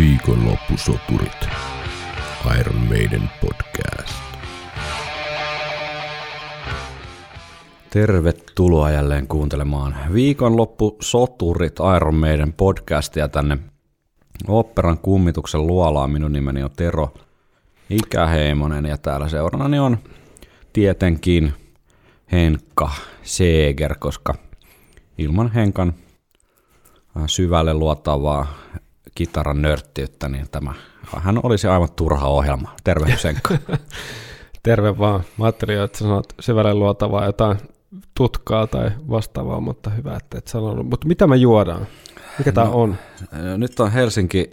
Viikonloppusoturit. Iron Maiden podcast. Tervetuloa jälleen kuuntelemaan Viikonloppusoturit Iron Maiden podcastia tänne operan kummituksen luolaan. Minun nimeni on Tero Ikäheimonen ja täällä seurannani on tietenkin Henkka Seeger, koska ilman Henkan syvälle luotavaa kitaran nörttiyttä, niin tämä hän olisi aivan turha ohjelma. Terve Henkka. Terve vaan. Mä ajattelin, että sanot syvälle luotavaa jotain tutkaa tai vastaavaa, mutta hyvä, että et sanonut. Mutta mitä me juodaan? Mikä tämä no, on? Nyt on Helsinki,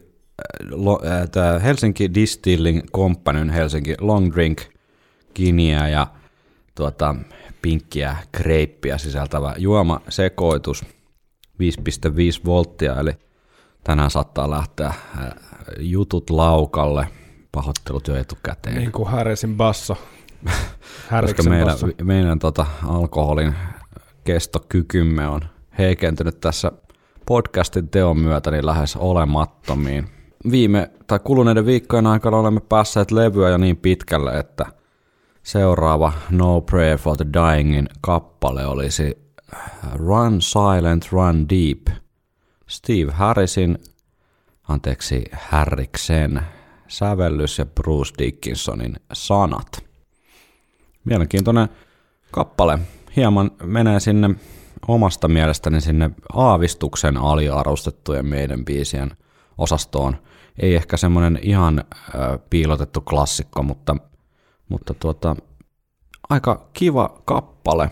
äh, Helsinki Distilling Companyn Helsinki Long Drink Kinia ja tuota, pinkkiä kreippiä sisältävä juomasekoitus 5,5 volttia, eli tänään saattaa lähteä jutut laukalle, pahoittelut jo etukäteen. Niin kuin Harrisin basso. Koska meidän, basso. meidän tota, alkoholin kestokykymme on heikentynyt tässä podcastin teon myötä niin lähes olemattomiin. Viime tai kuluneiden viikkojen aikana olemme päässeet levyä jo niin pitkälle, että seuraava No Prayer for the Dyingin kappale olisi Run Silent, Run Deep. Steve Harrisin, anteeksi, Harriksen sävellys ja Bruce Dickinsonin sanat. Mielenkiintoinen kappale. Hieman menee sinne omasta mielestäni sinne aavistuksen aliarvostettujen meidän biisien osastoon. Ei ehkä semmoinen ihan äh, piilotettu klassikko, mutta, mutta tuota, aika kiva kappale.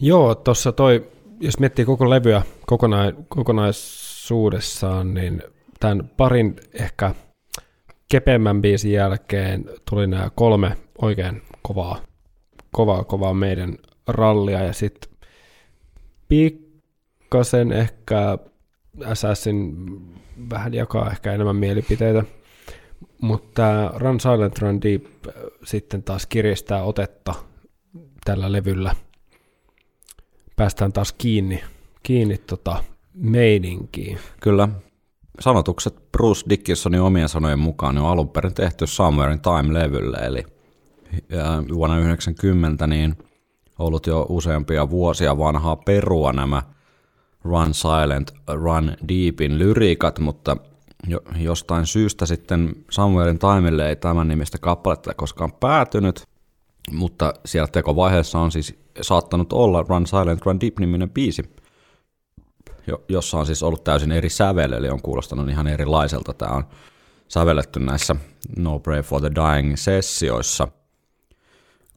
Joo, tuossa toi, jos miettii koko levyä kokona- kokonaisuudessaan, niin tämän parin ehkä kepeämmän biisin jälkeen tuli nämä kolme oikein kovaa, kovaa, kovaa meidän rallia. Ja sitten pikkasen ehkä Assassin vähän jakaa ehkä enemmän mielipiteitä, mutta Run Silent, Run Deep sitten taas kiristää otetta tällä levyllä – päästään taas kiinni, kiinni tota meininkiin. Kyllä. Sanotukset Bruce Dickinsonin omien sanojen mukaan on alun perin tehty Somewhere in Time-levylle, eli vuonna 1990 niin ollut jo useampia vuosia vanhaa perua nämä Run Silent, Run Deepin lyriikat, mutta jo, jostain syystä sitten Somewhere in Timelle ei tämän nimistä kappaletta koskaan päätynyt, mutta siellä tekovaiheessa on siis saattanut olla Run Silent, Run Deep-niminen biisi, jossa on siis ollut täysin eri sävel, eli on kuulostanut ihan erilaiselta. Tämä on sävelletty näissä No Pray for the Dying-sessioissa,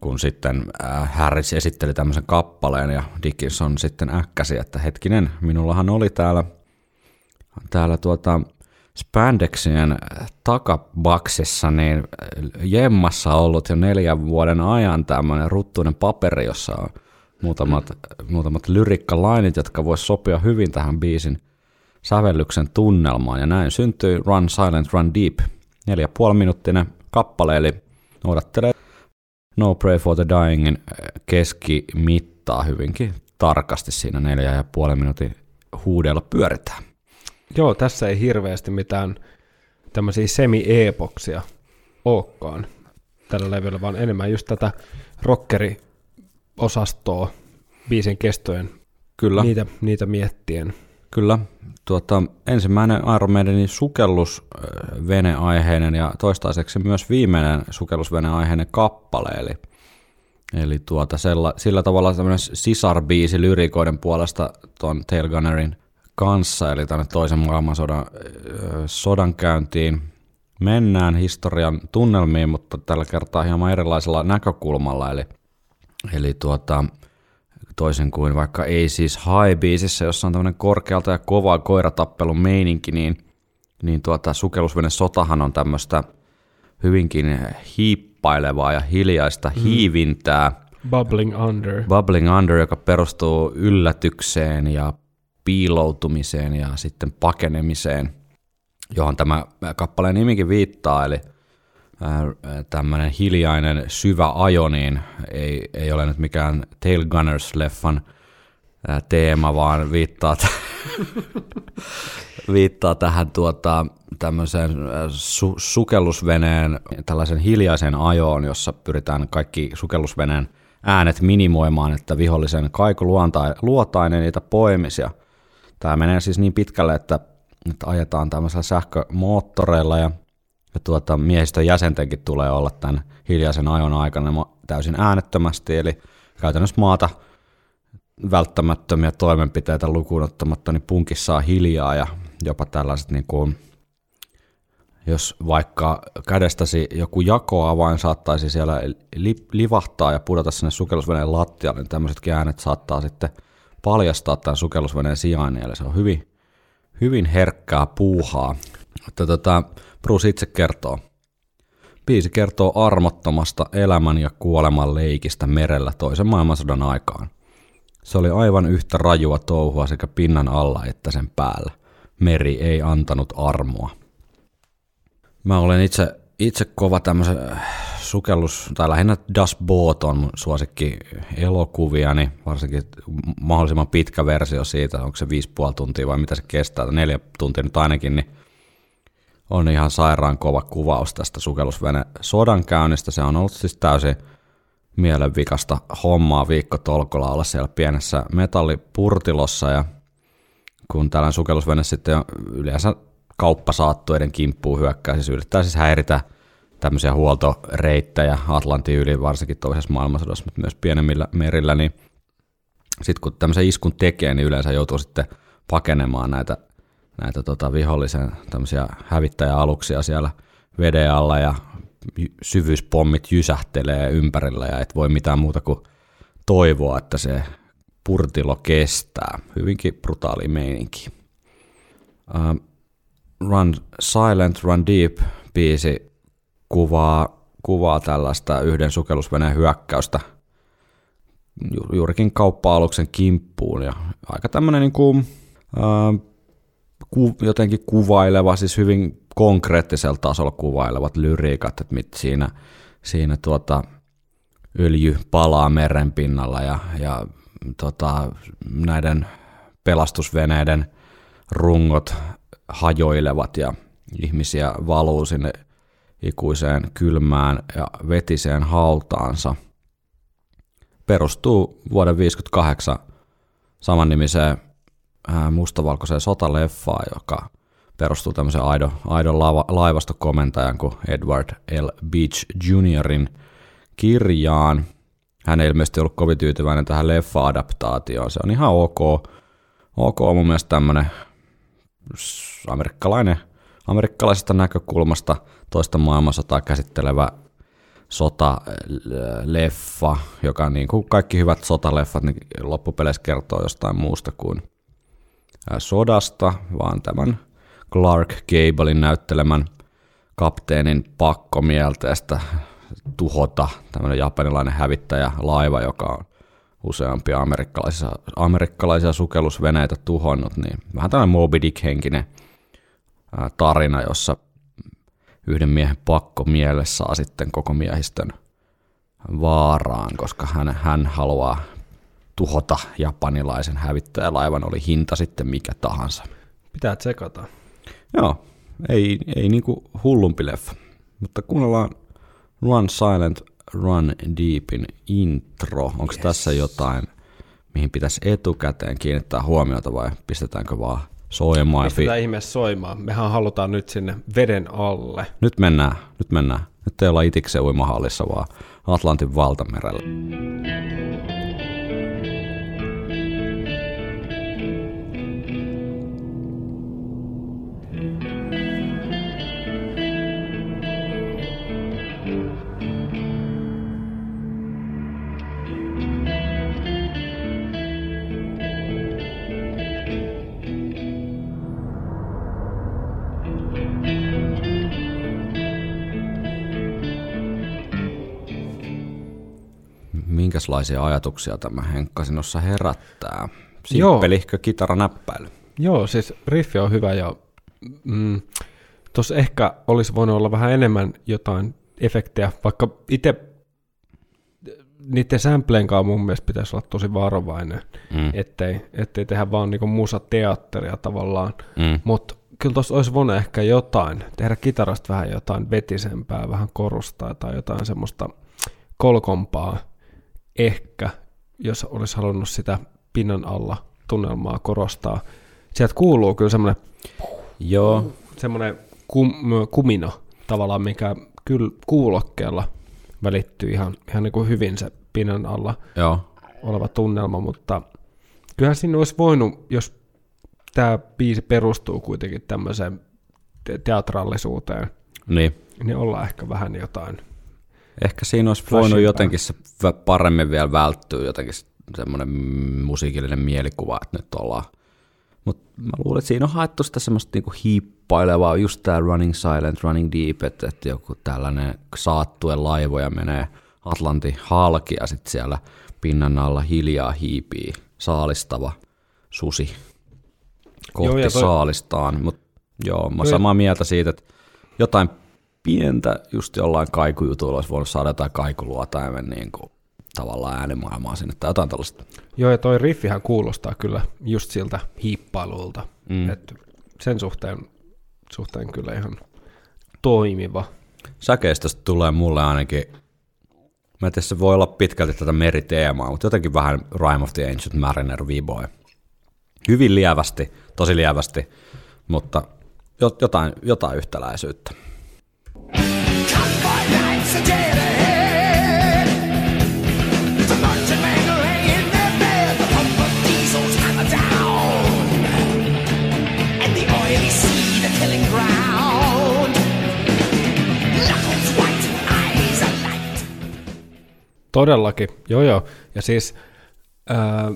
kun sitten äh, Harris esitteli tämmöisen kappaleen ja Dickinson sitten äkkäsi, että hetkinen, minullahan oli täällä, täällä tuota, Spandexien takabaksissa niin jemmassa ollut jo neljän vuoden ajan tämmöinen ruttuinen paperi, jossa on muutamat, muutamat lyrikkalainit, jotka vois sopia hyvin tähän biisin sävellyksen tunnelmaan. Ja näin syntyi Run Silent, Run Deep, neljä puoli minuuttinen kappale, eli noudattelee No Pray for the Dyingin keskimittaa hyvinkin tarkasti siinä neljä ja puoli minuutin huudella pyöritään. Joo, tässä ei hirveästi mitään tämmöisiä semi-epoksia olekaan tällä levyllä, vaan enemmän just tätä rockeri-osastoa biisin kestojen, Kyllä. Niitä, niitä miettien. Kyllä. Tuota, ensimmäinen Iron Maidenin sukellus veneaiheinen ja toistaiseksi myös viimeinen sukellusveneaiheinen kappale, eli, eli tuota, sella, sillä tavalla tämmöinen sisarbiisi lyrikoiden puolesta tuon Tail Gunnerin kanssa, eli tänne toisen maailmansodan sodan käyntiin mennään historian tunnelmiin, mutta tällä kertaa hieman erilaisella näkökulmalla, eli, eli tuota, toisin kuin vaikka ei siis High-biisissä, jossa on tämmöinen korkealta ja kova koiratappelun meininki, niin, niin tuota, sukellusvene sotahan on tämmöistä hyvinkin hiippailevaa ja hiljaista mm. hiivintää. Bubbling under. Bubbling under, joka perustuu yllätykseen ja piiloutumiseen ja sitten pakenemiseen, johon tämä kappaleen nimikin viittaa, eli tämmöinen hiljainen syvä ajo, niin ei, ei ole nyt mikään Tail Gunners-leffan teema, vaan viittaa, t- viittaa tähän tuota, tämmöiseen su- sukellusveneen tällaisen hiljaisen ajoon, jossa pyritään kaikki sukellusveneen äänet minimoimaan, että vihollisen kaiku luotainen niitä poimisia. Tämä menee siis niin pitkälle, että, että ajetaan tämmöisellä sähkömoottoreilla ja, ja tuota, miehistön jäsentenkin tulee olla tämän hiljaisen ajon aikana täysin äänettömästi, eli käytännössä maata välttämättömiä toimenpiteitä lukuun ottamatta, niin punkissa on hiljaa ja jopa tällaiset niin kuin, jos vaikka kädestäsi joku jakoavain saattaisi siellä li- livahtaa ja pudota sinne sukellusveneen lattialle, niin tämmöisetkin äänet saattaa sitten paljastaa tämän sukellusveneen sijainnin, eli se on hyvin, hyvin herkkää puuhaa. Että tota, Bruce itse kertoo. Biisi kertoo armottomasta elämän ja kuoleman leikistä merellä toisen maailmansodan aikaan. Se oli aivan yhtä rajua touhua sekä pinnan alla että sen päällä. Meri ei antanut armoa. Mä olen itse, itse kova tämmöisen sukellus, tai lähinnä Das Boot on suosikki elokuviani, varsinkin mahdollisimman pitkä versio siitä, onko se 5,5 tuntia vai mitä se kestää, tai neljä tuntia nyt ainakin, niin on ihan sairaan kova kuvaus tästä sukellusvene sodankäynnistä. Se on ollut siis täysin mielenvikasta hommaa viikko tolkolla olla siellä pienessä metallipurtilossa ja kun tällainen sukellusvene sitten yleensä kauppasaattueiden kimppuun hyökkää, siis yrittää siis häiritä tämmöisiä huoltoreittejä Atlantin yli, varsinkin toisessa maailmansodassa, mutta myös pienemmillä merillä, niin sitten kun tämmöisen iskun tekee, niin yleensä joutuu sitten pakenemaan näitä, näitä tota vihollisen tämmöisiä hävittäjäaluksia siellä veden alla ja syvyyspommit jysähtelee ympärillä ja et voi mitään muuta kuin toivoa, että se purtilo kestää. Hyvinkin brutaali meininki. Uh, Run Silent, Run Deep biisi kuvaa, kuvaa tällaista yhden sukellusveneen hyökkäystä ju, juurikin kauppa-aluksen kimppuun. Ja aika tämmöinen niin kuin, uh, ku, jotenkin kuvaileva, siis hyvin konkreettisella tasolla kuvailevat lyriikat, että mit siinä, siinä tuota, öljy palaa meren pinnalla ja, ja tota, näiden pelastusveneiden rungot hajoilevat ja ihmisiä valuu sinne ikuiseen kylmään ja vetiseen hautaansa. Perustuu vuoden 58 samannimiseen mustavalkoiseen sotaleffaan, joka perustuu tämmöisen aidon, aidon laivastokomentajan kuin Edward L. Beach Juniorin kirjaan. Hän ei ilmeisesti ollut kovin tyytyväinen tähän leffa-adaptaatioon. Se on ihan ok. Ok mun mielestä tämmöinen amerikkalainen, amerikkalaisesta näkökulmasta toista maailmansotaa käsittelevä sotaleffa, joka niin kuin kaikki hyvät sotaleffat niin loppupeleissä kertoo jostain muusta kuin sodasta, vaan tämän Clark Gablein näyttelemän kapteenin pakkomielteestä tuhota tämmöinen japanilainen hävittäjä laiva, joka on useampia amerikkalaisia, amerikkalaisia sukellusveneitä tuhonnut, niin vähän tämmöinen Moby Dick-henkinen tarina, jossa yhden miehen pakko mielessä saa sitten koko miehistön vaaraan, koska hän, hän haluaa tuhota japanilaisen hävittäjälaivan, oli hinta sitten mikä tahansa. Pitää tsekata. Joo, ei, ei niinku hullumpi leffa, mutta kuunnellaan Run Silent, Run Deepin intro. Onko yes. tässä jotain, mihin pitäisi etukäteen kiinnittää huomiota vai pistetäänkö vaan soimaan? Pistetään fi- ihmeessä soimaan. Mehän halutaan nyt sinne veden alle. Nyt mennään, nyt mennään. Nyt ei olla itiksen uimahallissa, vaan Atlantin valtamerellä. Minkälaisia ajatuksia tämä Henkka sinussa herättää? Simppelihkö kitaranäppäily? Joo, siis riffi on hyvä ja mm, tuossa ehkä olisi voinut olla vähän enemmän jotain efektejä, vaikka itse niiden sampleen kanssa mun mielestä pitäisi olla tosi varovainen, Mm. ettei, ettei tehdä vaan niinku musateatteria tavallaan. Mm. Mutta kyllä tuossa olisi voinut ehkä jotain, tehdä kitarasta vähän jotain vetisempää, vähän korustaa tai jotain semmoista kolkompaa ehkä, jos olisi halunnut sitä pinnan alla tunnelmaa korostaa. Sieltä kuuluu kyllä semmoinen, Joo, semmoinen kum, kumina tavallaan, mikä kyllä kuulokkeella välittyy ihan, ihan niin kuin hyvin se pinnan alla joo. oleva tunnelma, mutta kyllähän siinä olisi voinut, jos tämä biisi perustuu kuitenkin tämmöiseen te- teatrallisuuteen, Niin. niin olla ehkä vähän jotain. Ehkä siinä olisi voinut Flashimpaa. jotenkin se paremmin vielä välttyä, jotenkin se- semmoinen musiikillinen mielikuva, että nyt ollaan. Mutta mä luulen, että siinä on haettu sitä semmoista niinku hiippailevaa, just tää Running Silent, Running Deep, että, että joku tällainen saattuen laivoja menee Atlantin halki ja sitten siellä pinnan alla hiljaa hiipii saalistava susi kohti Joo, toi- saalistaan. Mutta joo, mä oon Toi- samaa mieltä siitä, että jotain pientä just jollain kaikujutuilla olisi voinut saada jotain kaikuluotaimen niin kuin, tavallaan äänimaailmaa sinne tai jotain tällaista. Joo, ja toi riffihän kuulostaa kyllä just siltä hiippailulta. Mm. Mm. Et sen suhteen, suhteen kyllä ihan toimiva. Säkeistöstä tulee mulle ainakin, mä en tiedä, se voi olla pitkälti tätä meriteemaa, mutta jotenkin vähän Rime of the Ancient Mariner viboy. Hyvin lievästi, tosi lievästi, mutta jo- jotain, jotain yhtäläisyyttä. Todellakin, joo joo. Ja siis ää,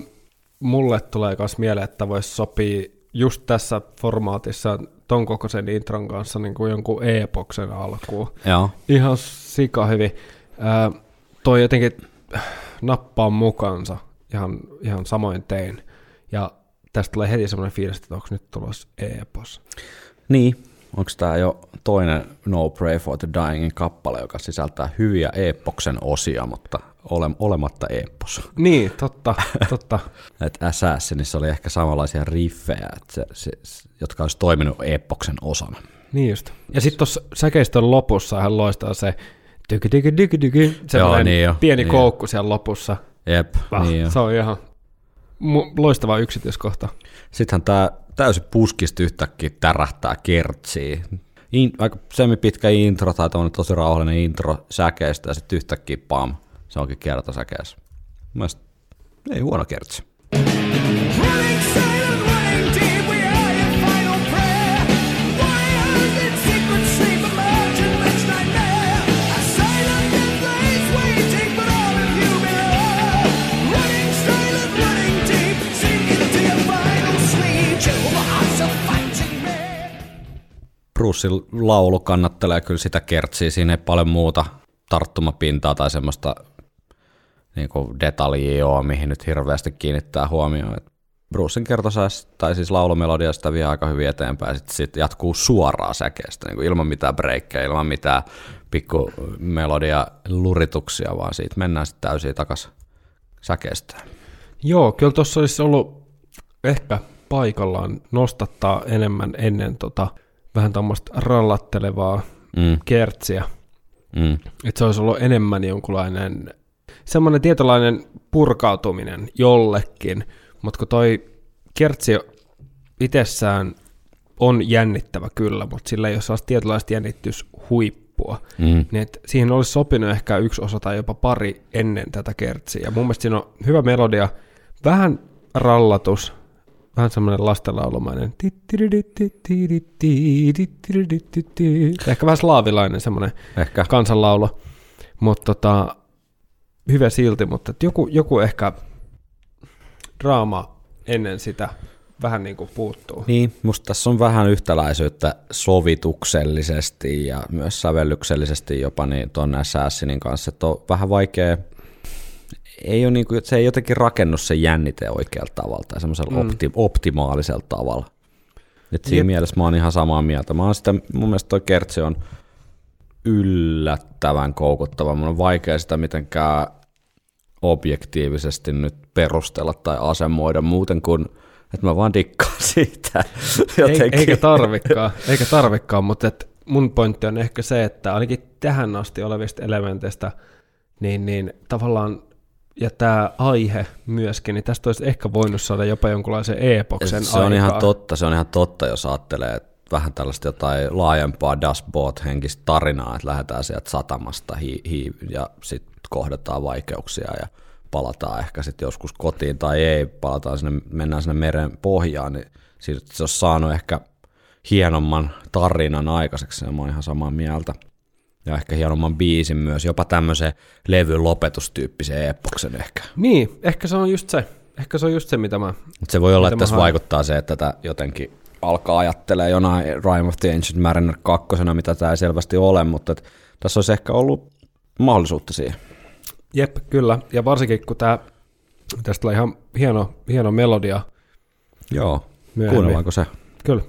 mulle tulee myös mieleen, että voisi sopia just tässä formaatissa ton kokoisen intron kanssa niin kuin jonkun epoksen alkuun. Joo, Ihan sika hyvin. Ää, toi jotenkin nappaa mukansa. Ihan, ihan samoin tein. Ja tästä tulee heti semmoinen fiilis, että onko nyt tulossa epos. niin. Onko tämä jo toinen No Pray for the Dyingin kappale, joka sisältää hyviä Epoksen osia, mutta ole, olematta Epos. Niin, totta, totta. että Assassinissa oli ehkä samanlaisia riffejä, että se, se, se, jotka olisi toiminut Epoksen osana. Niin just. Ja sitten tuossa säkeistön lopussa hän loistaa se tyky tyky tyky tyky, semmoinen niin jo, pieni niin koukku siellä lopussa. Jep, Ah, niin jo. se on ihan loistava yksityiskohta. Sittenhän tämä täysin puskista yhtäkkiä tärähtää kertsiin. In, aika semipitkä intro tai tosi rauhallinen intro säkeistä ja sitten yhtäkkiä pam, se onkin kertosäkeessä. Mielestäni ei huono kertsi. Brucein laulu kannattelee kyllä sitä kertsiä, siinä ei paljon muuta tarttumapintaa tai semmoista niin kuin detaljia ole, mihin nyt hirveästi kiinnittää huomioon. Et Brucein kertosääs, tai siis laulumelodia sitä vie aika hyvin eteenpäin, sitten sit jatkuu suoraan säkeestä, niin kuin ilman mitään breikkejä, ilman mitään pikku melodia lurituksia, vaan siitä mennään sitten täysin takaisin säkeestä. Joo, kyllä tuossa olisi ollut ehkä paikallaan nostattaa enemmän ennen tota, vähän tämmöistä rallattelevaa Mm, kertsiä. mm, Että se olisi ollut enemmän jonkunlainen semmoinen tietynlainen purkautuminen jollekin, mutta kun toi kertsi itsessään on jännittävä kyllä, mutta sillä ei ole sellaista tietynlaista jännityshuippua, mm. niin siihen olisi sopinut ehkä yksi osa tai jopa pari ennen tätä kertsiä. Ja mun mielestä siinä on hyvä melodia, vähän rallatus, vähän semmoinen lastenlaulumainen. Ehkä vähän slaavilainen semmoinen Ehkä. kansanlaulu, mutta tota, hyvä silti, mutta joku, joku ehkä draama ennen sitä vähän niin kuin puuttuu. Niin, musta tässä on vähän yhtäläisyyttä sovituksellisesti ja myös sävellyksellisesti jopa niin tuon Assassinin kanssa, että on vähän vaikea, ei ole niin kuin, se ei jotenkin rakennu se jännite oikealla tavalla tai semmoisella mm. opti, optimaalisella tavalla. Et siinä Jep. mielessä mä oon ihan samaa mieltä. Mä oon sitä, mun mielestä toi kertsi on yllättävän koukuttava. Mun on vaikea sitä mitenkään objektiivisesti nyt perustella tai asemoida muuten kuin, että mä vaan dikkaan siitä Ei, jotenkin. eikä tarvikkaan, eikä tarvikkaan, mutta et mun pointti on ehkä se, että ainakin tähän asti olevista elementeistä, niin, niin tavallaan, ja tämä aihe myöskin, niin tästä olisi ehkä voinut saada jopa jonkunlaisen epoksen se on aikaan. ihan totta, se on ihan totta, jos ajattelee että vähän tällaista jotain laajempaa dashboard-henkistä tarinaa, että lähdetään sieltä satamasta hi- hi- ja sitten kohdataan vaikeuksia ja palataan ehkä sitten joskus kotiin tai ei, palataan sinne, mennään sinne meren pohjaan, niin siitä se olisi saanut ehkä hienomman tarinan aikaiseksi, ja mä oon ihan samaa mieltä. Ja ehkä hienomman biisin myös, jopa tämmöisen levyn lopetustyyppisen epoksen ehkä. Niin, ehkä se on just se. Ehkä se on just se, mitä mä... Mutta se voi olla, että tässä haen? vaikuttaa se, että tätä jotenkin alkaa ajattelee jonain Rime of the Ancient Mariner kakkosena, mitä tämä ei selvästi ole, mutta et tässä olisi ehkä ollut mahdollisuutta siihen. Jep, kyllä. Ja varsinkin, kun tää, tästä tulee ihan hieno, hieno melodia. Joo, Myöhemmin. kuunnellaanko se? Kyllä.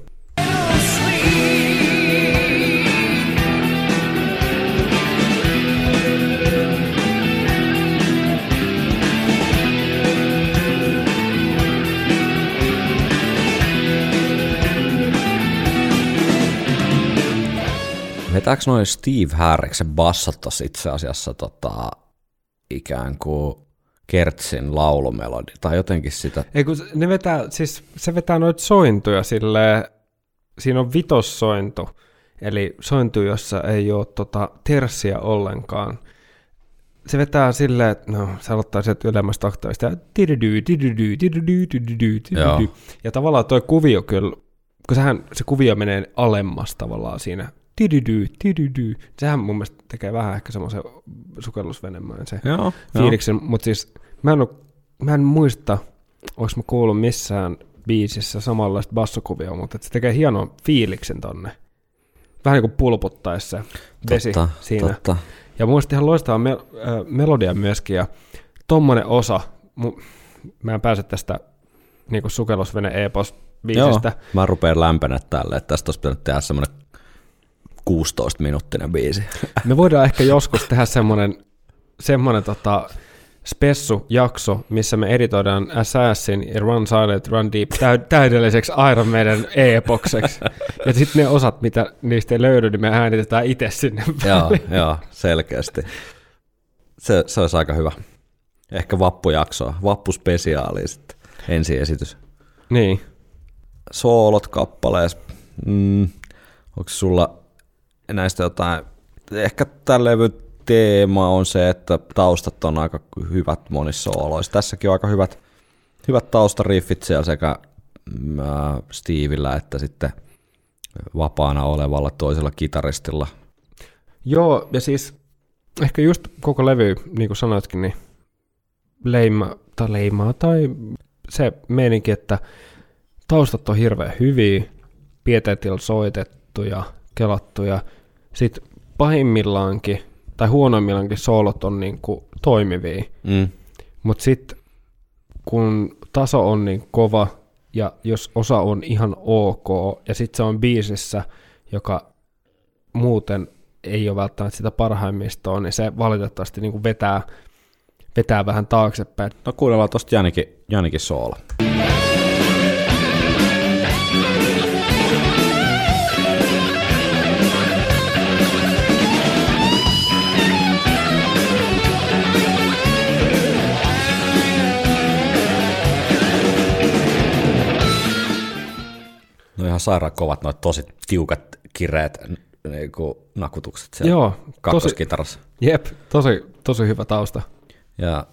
Vetääkö noin Steve Harriksen bassot tossa itse asiassa tota, ikään kuin Kertsin laulumelodi, tai jotenkin sitä, Ei kun se- ne vetää, siis se vetää noita sointuja sille siinä on vitossointu, eli sointu, jossa ei ole tota terssiä ollenkaan. Se vetää silleen, että no, se aloittaa sieltä ylemmästä oktavista, ja tavallaan tuo kuvio kyllä, kun sehän, se kuvio menee alemmas tavallaan siinä, tididy, tididy. Sehän mun mielestä tekee vähän ehkä semmoisen sukellusvenemaan se joo, fiiliksen, mutta siis mä en, oo, mä en muista, onko mä kuullut missään biisissä samanlaista bassokuvia, mutta se tekee hienon fiiliksen tonne. Vähän niin kuin pulputtaisi se vesi totta, siinä. totta. Ja mun mielestä ihan loistava me- äh, melodia myöskin, ja tommonen osa, mu- mä en pääse tästä niin sukellusvene epos biisistä. Joo, mä rupean lämpenä tälle, että tästä olisi pitänyt tehdä semmoinen 16-minuuttinen biisi. Me voidaan ehkä joskus tehdä semmoinen, semmoinen tota, spessu-jakso, missä me editoidaan Assassin ja Run Silent, Run Deep täy- täydelliseksi Iron Maiden epokseksi. Ja sitten ne osat, mitä niistä ei löydy, niin me äänitetään itse sinne joo, joo, selkeästi. Se, se olisi aika hyvä. Ehkä vappujaksoa, vappuspesiaali sitten, ensiesitys. Niin. Soolot kappaleessa, mm, onko sulla näistä jotain, ehkä tämän levyn teema on se, että taustat on aika hyvät monissa sooloissa. Tässäkin on aika hyvät, hyvät taustariffit siellä sekä ää, Steveillä että sitten vapaana olevalla toisella kitaristilla. Joo, ja siis ehkä just koko levy, niin kuin sanoitkin, niin leima, tai leimaa tai se meininki, että taustat on hirveän hyviä, pieteetillä soitettu ja kelattu ja sitten pahimmillaankin tai huonoimmillaankin soolot on niin kuin toimivia, Mm. mutta sitten kun taso on niin kova ja jos osa on ihan ok ja sitten se on biisissä, joka muuten ei ole välttämättä sitä parhaimmistoa, niin se valitettavasti niin kuin vetää, vetää vähän taaksepäin. No kuunnellaan tosta Janikin, Janikin soola. No ihan sairaan kovat noit tosi tiukat kireet niinku nakutukset siellä Joo, tosi, kakkoskitarassa. jep, tosi, tosi hyvä tausta. Ja,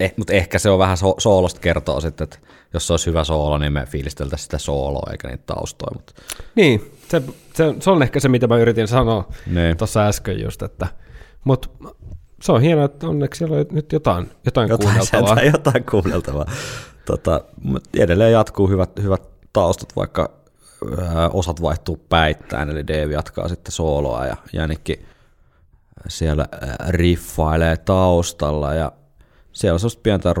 eh, mutta ehkä se on vähän so- soolosta kertoo sitten, että jos se olisi hyvä soolo, niin me fiilisteltäisiin sitä sooloa eikä niitä taustoja. Mutta, Niin, se, se, se on ehkä se, mitä mä yritin sanoa niin. tuossa äsken just, että mutta se on hienoa, että onneksi siellä on nyt jotain, jotain, Jotain, kuunneltavaa. jotain kuunneltavaa. Tota, edelleen jatkuu hyvät, hyvät taustat, vaikka osat vaihtuu päittäin, eli Dave jatkaa sitten sooloa ja Jänikki siellä riffailee taustalla ja siellä on sellaista pientä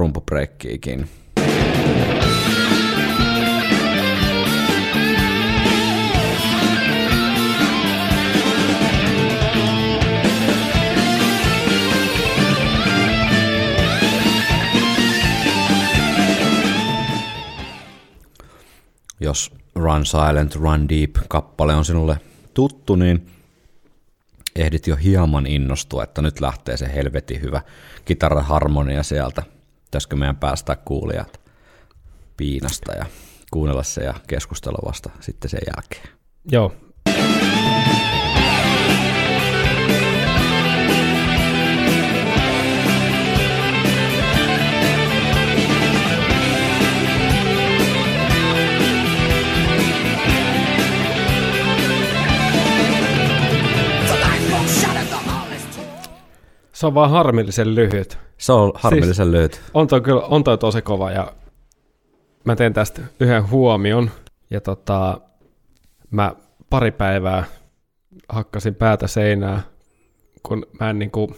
rumpubreikkiäkin. Run Silent, Run Deep kappale on sinulle tuttu, niin ehdit jo hieman innostua, että nyt lähtee se helvetin hyvä kitaraharmonia sieltä. Pitäisikö meidän päästä kuulijat piinasta ja kuunnella se ja keskustella vasta sitten sen jälkeen. Joo. Se on vaan harmillisen lyhyt. Se on harmillisen siis... lyhyt. On toi, kyllä, on toi tosi kova ja mä teen tästä yhden huomion ja tota, mä pari päivää hakkasin päätä seinää, kun mä en niinku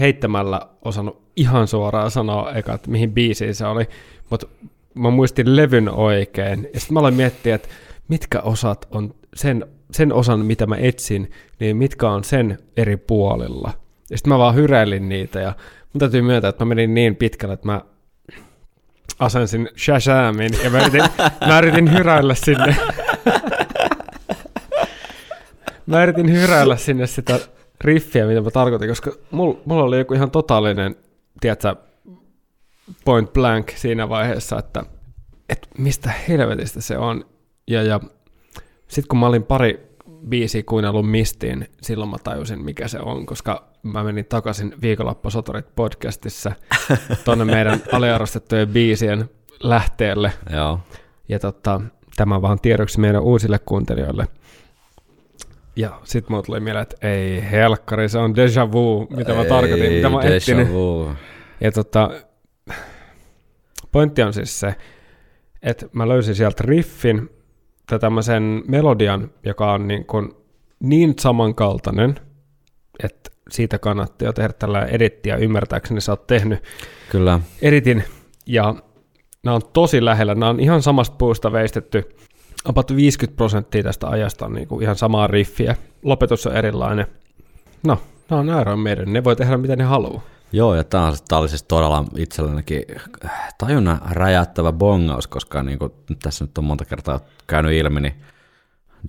heittämällä osannut ihan suoraan sanoa eka, että mihin biisiin se oli, mutta mä muistin levyn oikein ja sitten mä aloin miettiä, että mitkä osat on sen, sen osan, mitä mä etsin, niin mitkä on sen eri puolilla. Ja sitten mä vaan hyräilin niitä ja mun täytyy myöntää, että mä menin niin pitkälle, että mä asensin Shazamin ja mä yritin, mä yritin hyräillä sinne. mä yritin hyräillä sinne sitä riffiä, mitä mä tarkoitin, koska mulla, mulla oli joku ihan totaalinen, tiedätkö, point blank siinä vaiheessa, että, että mistä helvetistä se on. Ja, ja sitten kun mä olin pari biisiä kuunnellut Mistiin, silloin mä tajusin, mikä se on, koska mä menin takaisin Viikonloppusoturit podcastissa tonne meidän aliarvostettujen biisien lähteelle. Joo. Ja tota, tämä vaan tiedoksi meidän uusille kuuntelijoille. Ja sit mulla tuli mieleen, että ei helkkari, se on déjà vu, mitä mä tarkoitin, mitä mä Ei, etsin. déjà vu. Ja tota, pointti on siis se, että mä löysin sieltä riffin tai tämmöisen melodian, joka on niin, kuin niin samankaltainen, että siitä kannattaa jo tehdä tällä edittiä. Ymmärtääkseni sä oot tehnyt Kyllä. editin, ja nämä on tosi lähellä. Nämä on ihan samasta puusta veistetty. About 50 prosenttia tästä ajasta on niin kuin ihan samaa riffiä. Lopetus on erilainen. No, nämä on Iron Maiden. Ne voi tehdä mitä ne haluaa. Joo, ja tämä, on, tää oli siis todella itsellenikin tajunnan räjäyttävä bongaus, koska niin kuin tässä nyt on monta kertaa käynyt ilmi, niin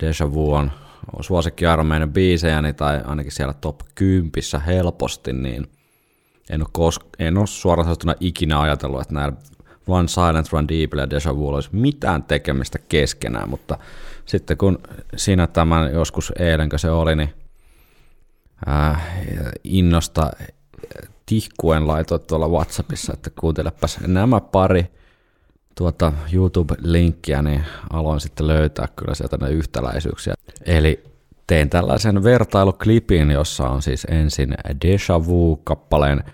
Deja Vu on, suosikki Maiden biisejäni, tai ainakin siellä top 10 helposti, niin en ole, kos- en ole suoraan sanottuna ikinä ajatellut, että näillä Run Silent, Run Deep ja Deja Vu olisi mitään tekemistä keskenään, mutta sitten kun siinä tämän joskus eilenkö se oli, niin äh, innosta tihkuen laitoin tuolla Whatsappissa, että kuuntelepas nämä pari tuota YouTube-linkkiä, niin aloin sitten löytää kyllä sieltä ne yhtäläisyyksiä. Eli tein tällaisen vertailuklipin, jossa on siis ensin Deja Vu-kappaleen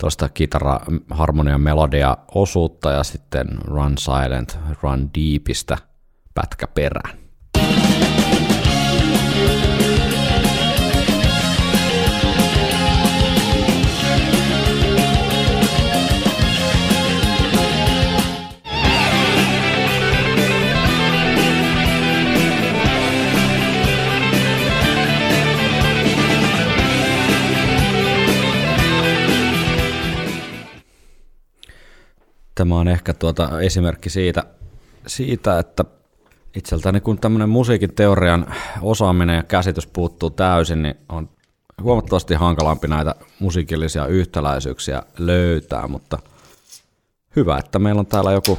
tuosta kitara harmonian melodia osuutta ja sitten Run Silent, Run Deepistä pätkä perään. Tämä on ehkä tuota esimerkki siitä, siitä, että itseltäni kun tämmöinen musiikin teorian osaaminen ja käsitys puuttuu täysin, niin on huomattavasti hankalampi näitä musiikillisia yhtäläisyyksiä löytää, mutta hyvä, että meillä on täällä joku,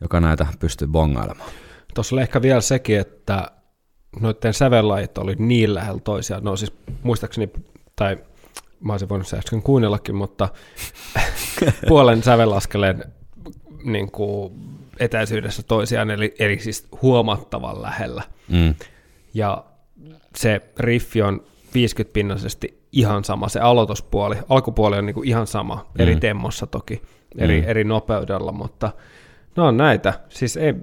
joka näitä pystyy bongailemaan. Tuossa oli ehkä vielä sekin, että noiden sävellajit oli niin lähellä toisiaan. No siis muistaakseni, tai mä olisin voinut se äsken kuunnellakin, mutta puolen sävelaskeleen niin kuin etäisyydessä toisiaan, eli, eli siis huomattavan lähellä. Mm. Ja se riffi on 50-pinnaisesti ihan sama, se aloituspuoli, alkupuoli on niin kuin ihan sama, eri Mm. temmossa toki, eri, Mm. eri nopeudella, mutta ne on näitä, siis ei,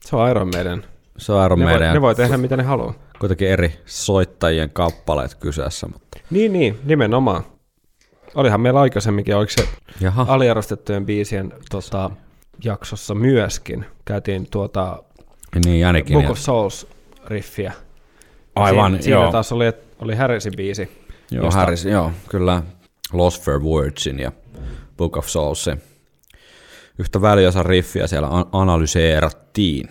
se on Iron Maiden. Se on Iron Ne voi, Maiden ne voi tehdä mitä ne haluaa. kuitenkin eri soittajien kappaleet kyseessä, mutta Niin, niin, nimenomaan. Olihan meillä aikaisemminkin, oliko se jaha, aliarvostettujen biisien tota, jaksossa myöskin, käytiin tuota niin Jänikin. Book of Souls riffiä. Aivan, siinä, siinä joo. taas oli, oli Harrisin biisi. Joo, josta- Harris, joo, kyllä Lost for Wordsin ja Book of Soulsin yhtä väliosan riffiä siellä an- analyseerattiin.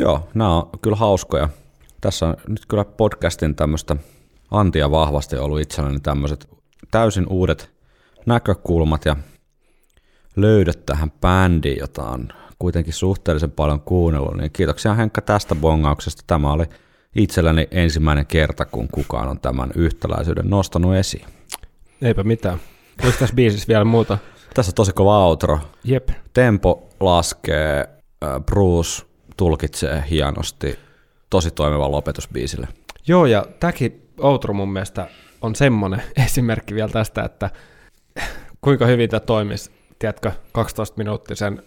Joo, nämä on kyllä hauskoja. Tässä on nyt kyllä podcastin tämmöistä antia vahvasti ollut itselleni tämmöiset täysin uudet näkökulmat ja löydöt tähän bändiin, jota on kuitenkin suhteellisen paljon kuunnellut. Niin kiitoksia Henkka tästä bongauksesta. Tämä oli itselleni ensimmäinen kerta, kun kukaan on tämän yhtäläisyyden nostanut esiin. Eipä mitään. Oliko tässä biisissä vielä muuta? Tässä on tosi kova outro. Jep. Tempo laskee, äh, Bruce tulkitsee hienosti, tosi toimiva lopetus biisille. Joo, ja tämäkin outro mun mielestä on semmoinen esimerkki vielä tästä, että kuinka hyvin tämä toimisi, tiedätkö, 12 minuuttisen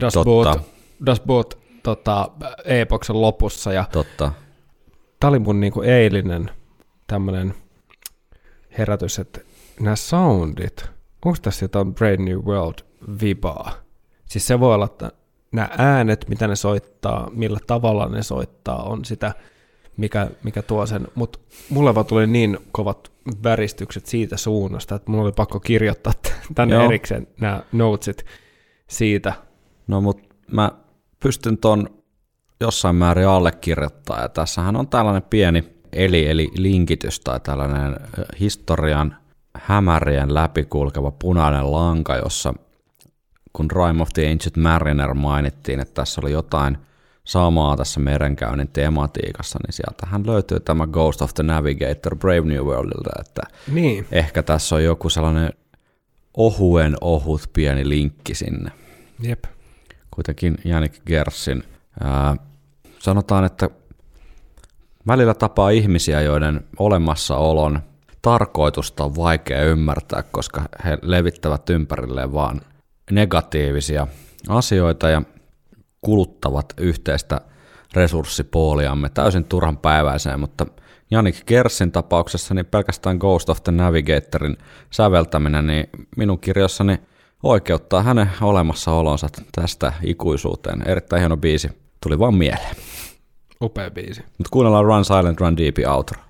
Das. Boot, das Boot tota, e-boksen lopussa, ja Totta. tämä oli mun niinku eilinen tämmöinen herätys, että nämä soundit, onko tässä jotain Brave New World vibaa? Siis se voi olla, että nämä äänet, mitä ne soittaa, millä tavalla ne soittaa, on sitä, mikä, mikä tuo sen. Mutta mulle vaan tuli niin kovat väristykset siitä suunnasta, että mulla oli pakko kirjoittaa tänne Joo. erikseen nämä notesit siitä. No mut mä pystyn ton jossain määrin allekirjoittaa ja tässähän on tällainen pieni eli eli linkitys tai tällainen historian hämärien läpikulkeva punainen lanka, jossa kun Rime of the Ancient Mariner mainittiin, että tässä oli jotain samaa tässä merenkäynnin tematiikassa, niin sieltähän löytyy tämä Ghost of the Navigator Brave New Worldilta, että Niin, ehkä tässä on joku sellainen ohuen ohut pieni linkki sinne jep. kuitenkin Janik Gersin. Ää, sanotaan, että välillä tapaa ihmisiä, joiden olemassaolon tarkoitusta on vaikea ymmärtää, koska he levittävät ympärilleen vaan negatiivisia asioita ja kuluttavat yhteistä resurssipooliamme täysin turhan päiväiseen, mutta Janik Gersin tapauksessa niin pelkästään Ghost of the Navigatorin säveltäminen niin minun kirjassani oikeuttaa hänen olemassaolonsa tästä ikuisuuteen. Erittäin hieno biisi. Tuli vaan mieleen. Upea biisi. Mutta kuunnellaan Run Silent, Run Deep outro.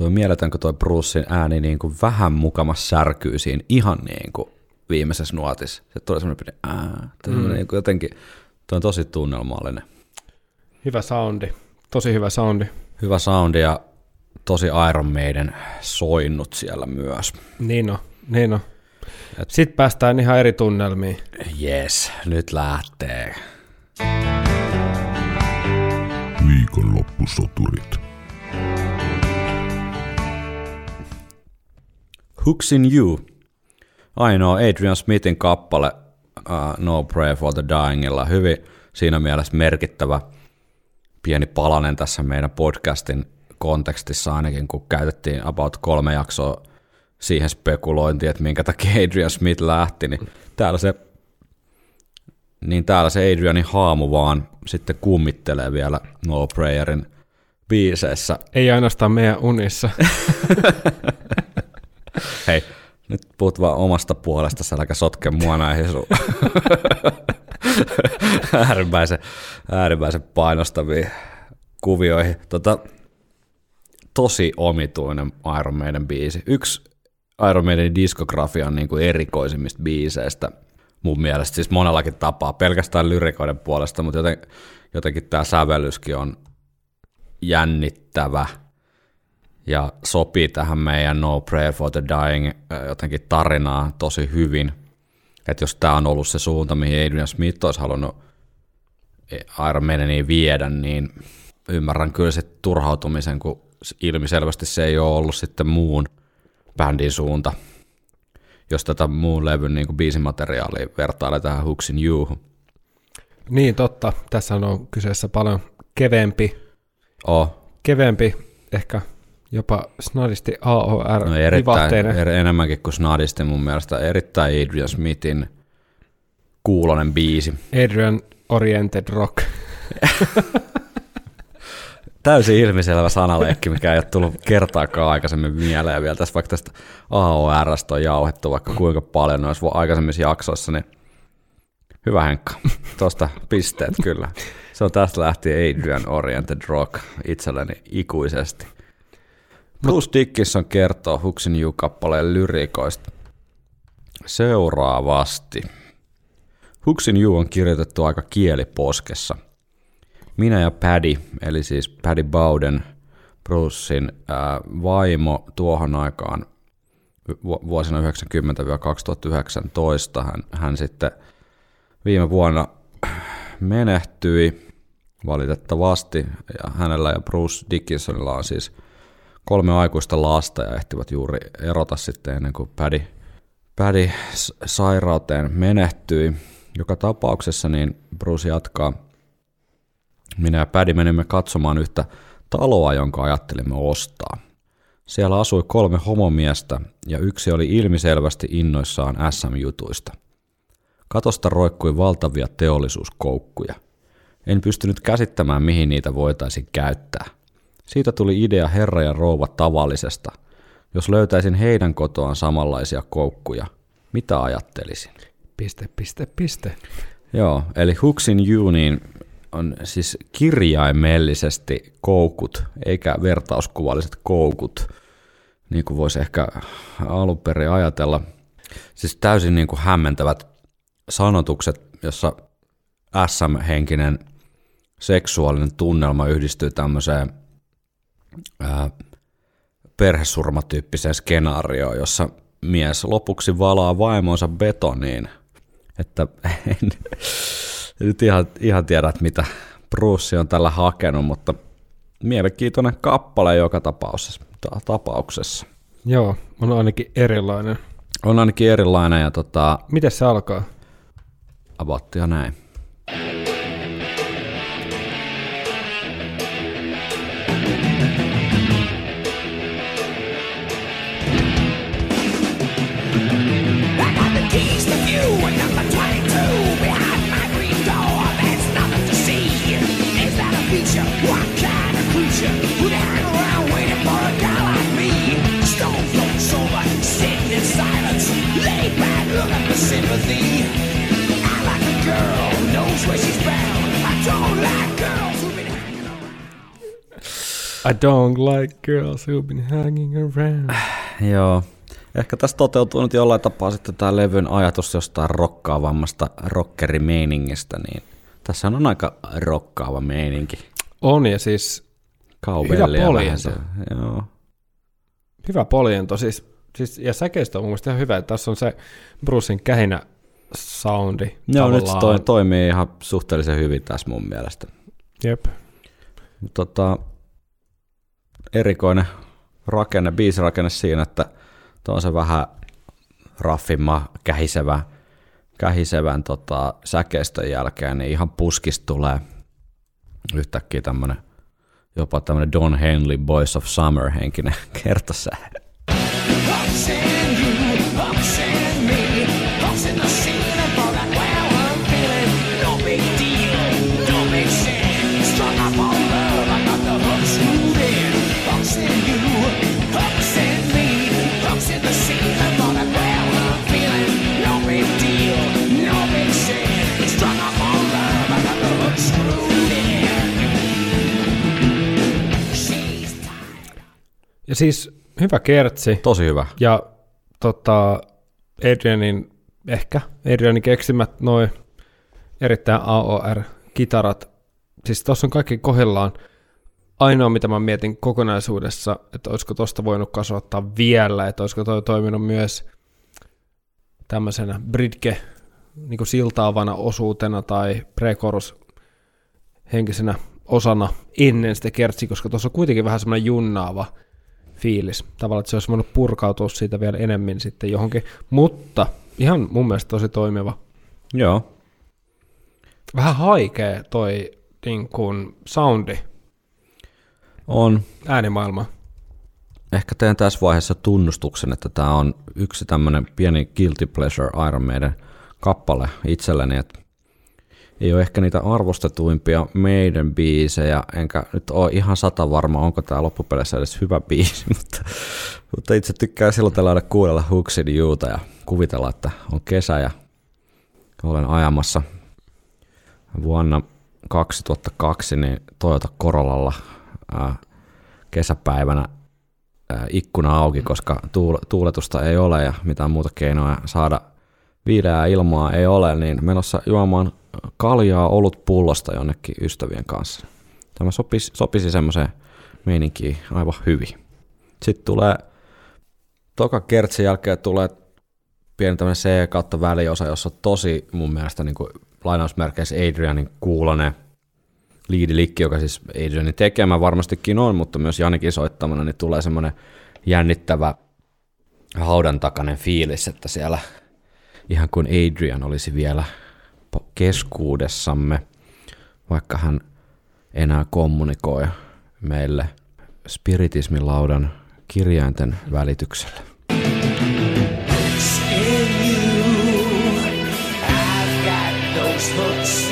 Tuo mieletön, kun tuo Brucein ääni niin kuin vähän mukamas särkyy siinä ihan niin kuin viimeisessä nuotissa. Se tulee semmoinen pieni ää, mm. niin kuin jotenkin, tuo on tosi tunnelmallinen. Hyvä soundi. Tosi hyvä soundi. Hyvä soundi ja tosi Iron Maiden soinnut siellä myös. Niin on, niin on. Sitten päästään ihan eri tunnelmiin. Yes, nyt lähtee. Viikonloppusoturit. Hooks in You. Ainoa Adrian Smithin kappale uh, No Prayer for the Dyingilla. Hyvin siinä mielessä merkittävä pieni palanen tässä meidän podcastin kontekstissa ainakin, kun käytettiin about kolme jaksoa siihen spekulointiin, että minkä takia Adrian Smith lähti, niin täällä se, niin täällä se Adrianin haamu vaan sitten kummittelee vielä No Prayerin biiseissä Ei ainoastaan meidän unissa. Hei, nyt puhut vaan omasta puolesta, sä äläkä sotke mua näihin sun äärimmäisen, äärimmäisen painostaviin kuvioihin. Tota, tosi omituinen Iron Maiden biisi. Yksi Iron Maiden diskografian niin kuin erikoisimmista biiseistä mun mielestä, siis monellakin tapaa, pelkästään lyrikoiden puolesta, mutta joten, jotenkin tämä sävellyskin on jännittävä ja sopii tähän meidän No Prayer for the Dying jotenkin tarinaan tosi hyvin. Että jos tämä on ollut se suunta, mihin Adrian Smith olisi halunnut Iron Maidenia viedä, niin ymmärrän kyllä se turhautumisen, kun ilmiselvästi se ei ole ollut sitten muun bändin suunta, jos tätä muun levyn niin biisimateriaalia vertailee tähän Hooks in You. niin totta. Tässä on kyseessä paljon keveempi, Oh, keveempi ehkä jopa snadisti AOR no erittäin, er, enemmänkin kuin snadisti mun mielestä, erittäin Adrian Smithin kuulonen biisi. Adrian Oriented Rock. täysin ilmiselvä sanaleikki, mikä ei ole tullut kertaakaan aikaisemmin mieleen vielä tässä, vaikka tästä AORstä on jauhettu vaikka kuinka paljon noissa aikaisemmissa jaksoissa, niin hyvä Henkka, tuosta pisteet kyllä. Se on tästä lähtien Adrian Oriented Rock itselleni ikuisesti. Bruce Dickinson kertoo Huksin You-kappaleen lyrikoista seuraavasti. Huksin You on kirjoitettu aika kieliposkessa. Minä ja Paddy, eli siis Paddy Bowden, Brucein vaimo tuohon aikaan vu- vuosina 90-2019, hän, hän sitten viime vuonna menehtyi valitettavasti, ja hänellä ja Bruce Dickinsonilla on siis kolme aikuista lasta ja ehtivät juuri erota sitten ennen kuin Paddy s- sairauteen menehtyi. Joka tapauksessa niin Bruce jatkaa. Minä ja Paddy menimme katsomaan yhtä taloa, jonka ajattelimme ostaa. Siellä asui kolme homomiestä ja yksi oli ilmiselvästi innoissaan SM-jutuista. Katosta roikkui valtavia teollisuuskoukkuja. En pystynyt käsittämään, mihin niitä voitaisiin käyttää. Siitä tuli idea herra ja rouva tavallisesta. Jos löytäisin heidän kotoaan samanlaisia koukkuja, mitä ajattelisin? Piste, piste, piste. Joo, eli Huksin Uniin on siis kirjaimellisesti koukut, eikä vertauskuvalliset koukut, niin kuin voisi ehkä alun perin ajatella. Siis täysin niin kuin hämmentävät sanotukset, jossa SM-henkinen seksuaalinen tunnelma yhdistyy tämmöiseen ää, perhesurmatyyppiseen skenaarioon, jossa mies lopuksi valaa vaimonsa betoniin. Että en, en nyt ihan, ihan tiedä, että mitä Bruce on tällä hakenut, mutta mielenkiintoinen kappale joka tapauksessa. ta- tapauksessa. Joo, on ainakin erilainen. On ainakin erilainen ja tota, Miten se alkaa? abattia näin. I don't like girls who've been hanging around. Joo. Ehkä tässä toteutuu nyt jollain tapaa sitten tämä levyn ajatus jostain rokkaavammasta rockerimeiningistä, niin tässä on aika rokkaava meininki. On ja siis Kauvellia Hyvä poljento. Joo. hyvä poljento. Siis, siis, ja säkeistö on mun mielestä ihan hyvä. että Tässä on se Brucein kähinä soundi. Joo, nyt se toi, toimii ihan suhteellisen hyvin tässä mun mielestä. Jep. Tota, erikoinen rakenne, biisirakenne siinä, että tuo on se vähän raffimma, kähisevä, kähisevän tota, säkeistön jälkeen, niin ihan puskista tulee yhtäkkiä tämmönen jopa tämmönen Don Henley Boys of Summer henkinen kertosää. Ja siis hyvä kertsi. Tosi hyvä. Ja tota, Adrianin, ehkä Adrianin keksimät noin erittäin AOR-kitarat. Siis tuossa on kaikki kohdillaan. Ainoa, mitä mä mietin kokonaisuudessa, että olisiko tosta voinut kasvattaa vielä, että olisiko toi toiminut myös tämmöisenä bridge niin siltaavana osuutena tai prekorus henkisenä osana ennen sitä kertsiä, koska tuossa on kuitenkin vähän semmoinen junnaava fiilis. Tavallaan, että se olisi voinut purkautua siitä vielä enemmän sitten johonkin. Mutta ihan mun mielestä tosi toimiva. Joo. Vähän haikea toi niin kuin soundi, On. äänimaailma. Ehkä teen tässä vaiheessa tunnustuksen, että tämä on yksi tämmöinen pieni guilty pleasure Iron Maiden kappale itselleni, että ei ole ehkä niitä arvostetuimpia meidän biisejä, enkä nyt ole ihan sata varma, onko tämä loppupeleissä edes hyvä biisi, mutta, mutta itse tykkään silloin tällä kuunnella Hooksin Youta ja kuvitella, että on kesä ja olen ajamassa vuonna 2002 niin Toyota Corollalla kesäpäivänä ikkuna auki, koska tuul- tuuletusta ei ole ja mitään muuta keinoja saada viileää ilmaa ei ole, niin menossa juomaan kaljaa olut pullosta jonnekin ystävien kanssa. Tämä sopisi, sopisi semmoiseen meininkiin aivan hyvin. Sitten tulee, toka kertsin jälkeen tulee pieni tämmöinen C kautta väliosa, jossa on tosi mun mielestä niin kuin lainausmerkeissä Adrianin kuulonen liidilikki, joka siis Adrianin tekemä varmastikin on, mutta myös Janikin soittamana, niin tulee semmoinen jännittävä haudan takainen fiilis, että siellä ihan kuin Adrian olisi vielä keskuudessamme, vaikka hän enää kommunikoi meille spiritismilaudan kirjainten välityksellä. hooks in you. I've got those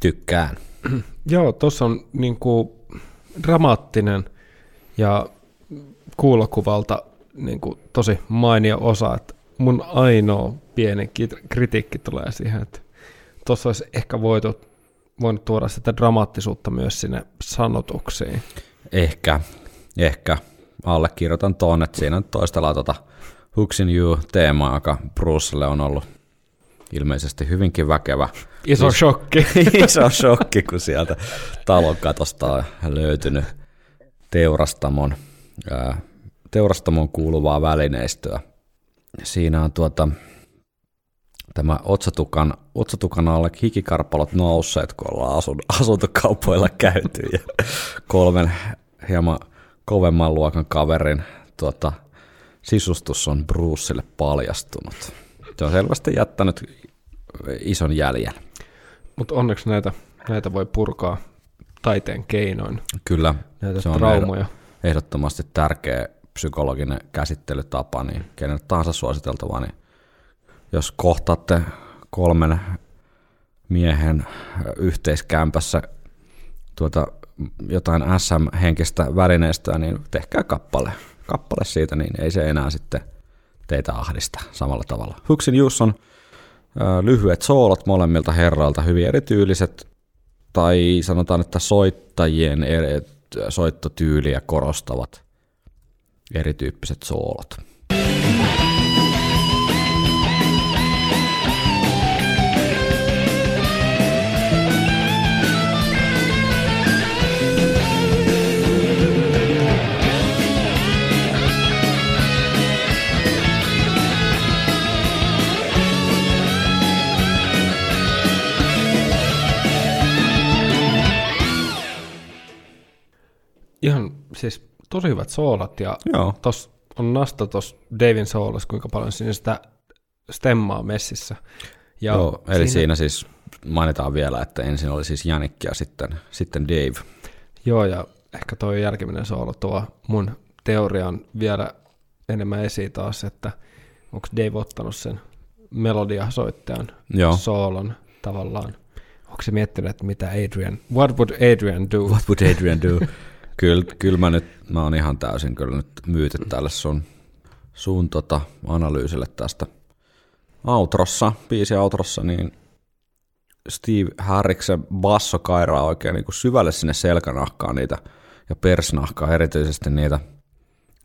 Tykkään. Joo, tuossa on niinku dramaattinen ja kuulokuvalta niinku tosi mainio osa. Että mun ainoa pieni kritiikki tulee siihen, että tuossa olisi ehkä voitu, voinut tuoda sitä dramaattisuutta myös sinne sanotuksiin. Ehkä, ehkä allekirjoitan tuon, että siinä toistellaan tota Hooks in You-teemaa, joka Brucelle on ollut ilmeisesti hyvinkin väkevä. Iso shokki. Iso shokki, kun sieltä talon katosta on löytynyt teurastamon, ää, teurastamon kuuluvaa välineistöä. Siinä on tuota, tämä otsatukan, otsatukan alle hikikarpalot nousseet, kun ollaan asun, asuntokaupoilla käyty ja kolmen hieman kovemman luokan kaverin tuota, sisustus on Brucelle paljastunut. Se on selvästi jättänyt ison jäljen. Mutta onneksi näitä, näitä voi purkaa taiteen keinoin, Kyllä, näitä se on traumoja. ehdottomasti tärkeä psykologinen käsittelytapa, niin kenelle tahansa suositeltava, niin jos kohtaatte kolmen miehen yhteiskämpässä tuota, jotain SM-henkistä välineistöä, niin tehkää kappale. Kappale siitä, niin ei se enää sitten teitä ahdista samalla tavalla. Huksin Jus on lyhyet soolot molemmilta herroilta, hyvin erityyliset, tai sanotaan, että soittajien eri, soittotyyliä korostavat erityyppiset soolot. Siis tosi hyvät soolat ja Joo, tos on nasta tuossa Davin soolas, kuinka paljon siinä sitä stemmaa messissä. Ja Joo eli siinä... siinä siis mainitaan vielä, että ensin oli siis Janik ja sitten, sitten Dave. Joo, ja ehkä toi jälkimmäinen soolo tuo mun teorian vielä enemmän esiin taas, että onko Dave ottanut sen melodiasoittajan Joo. soolon tavallaan. Onko se miettinyt, että mitä Adrian, what would Adrian do? What would Adrian do? kyllä, kyllä mä nyt, mä oon ihan täysin kyllä nyt myyty tälle sun, sun tota analyysille tästä outrossa, biisi outrossa, niin Steve Harriksen basso kairaa oikein niin kuin syvälle sinne selkänahkaan niitä ja persnahkaa erityisesti niitä,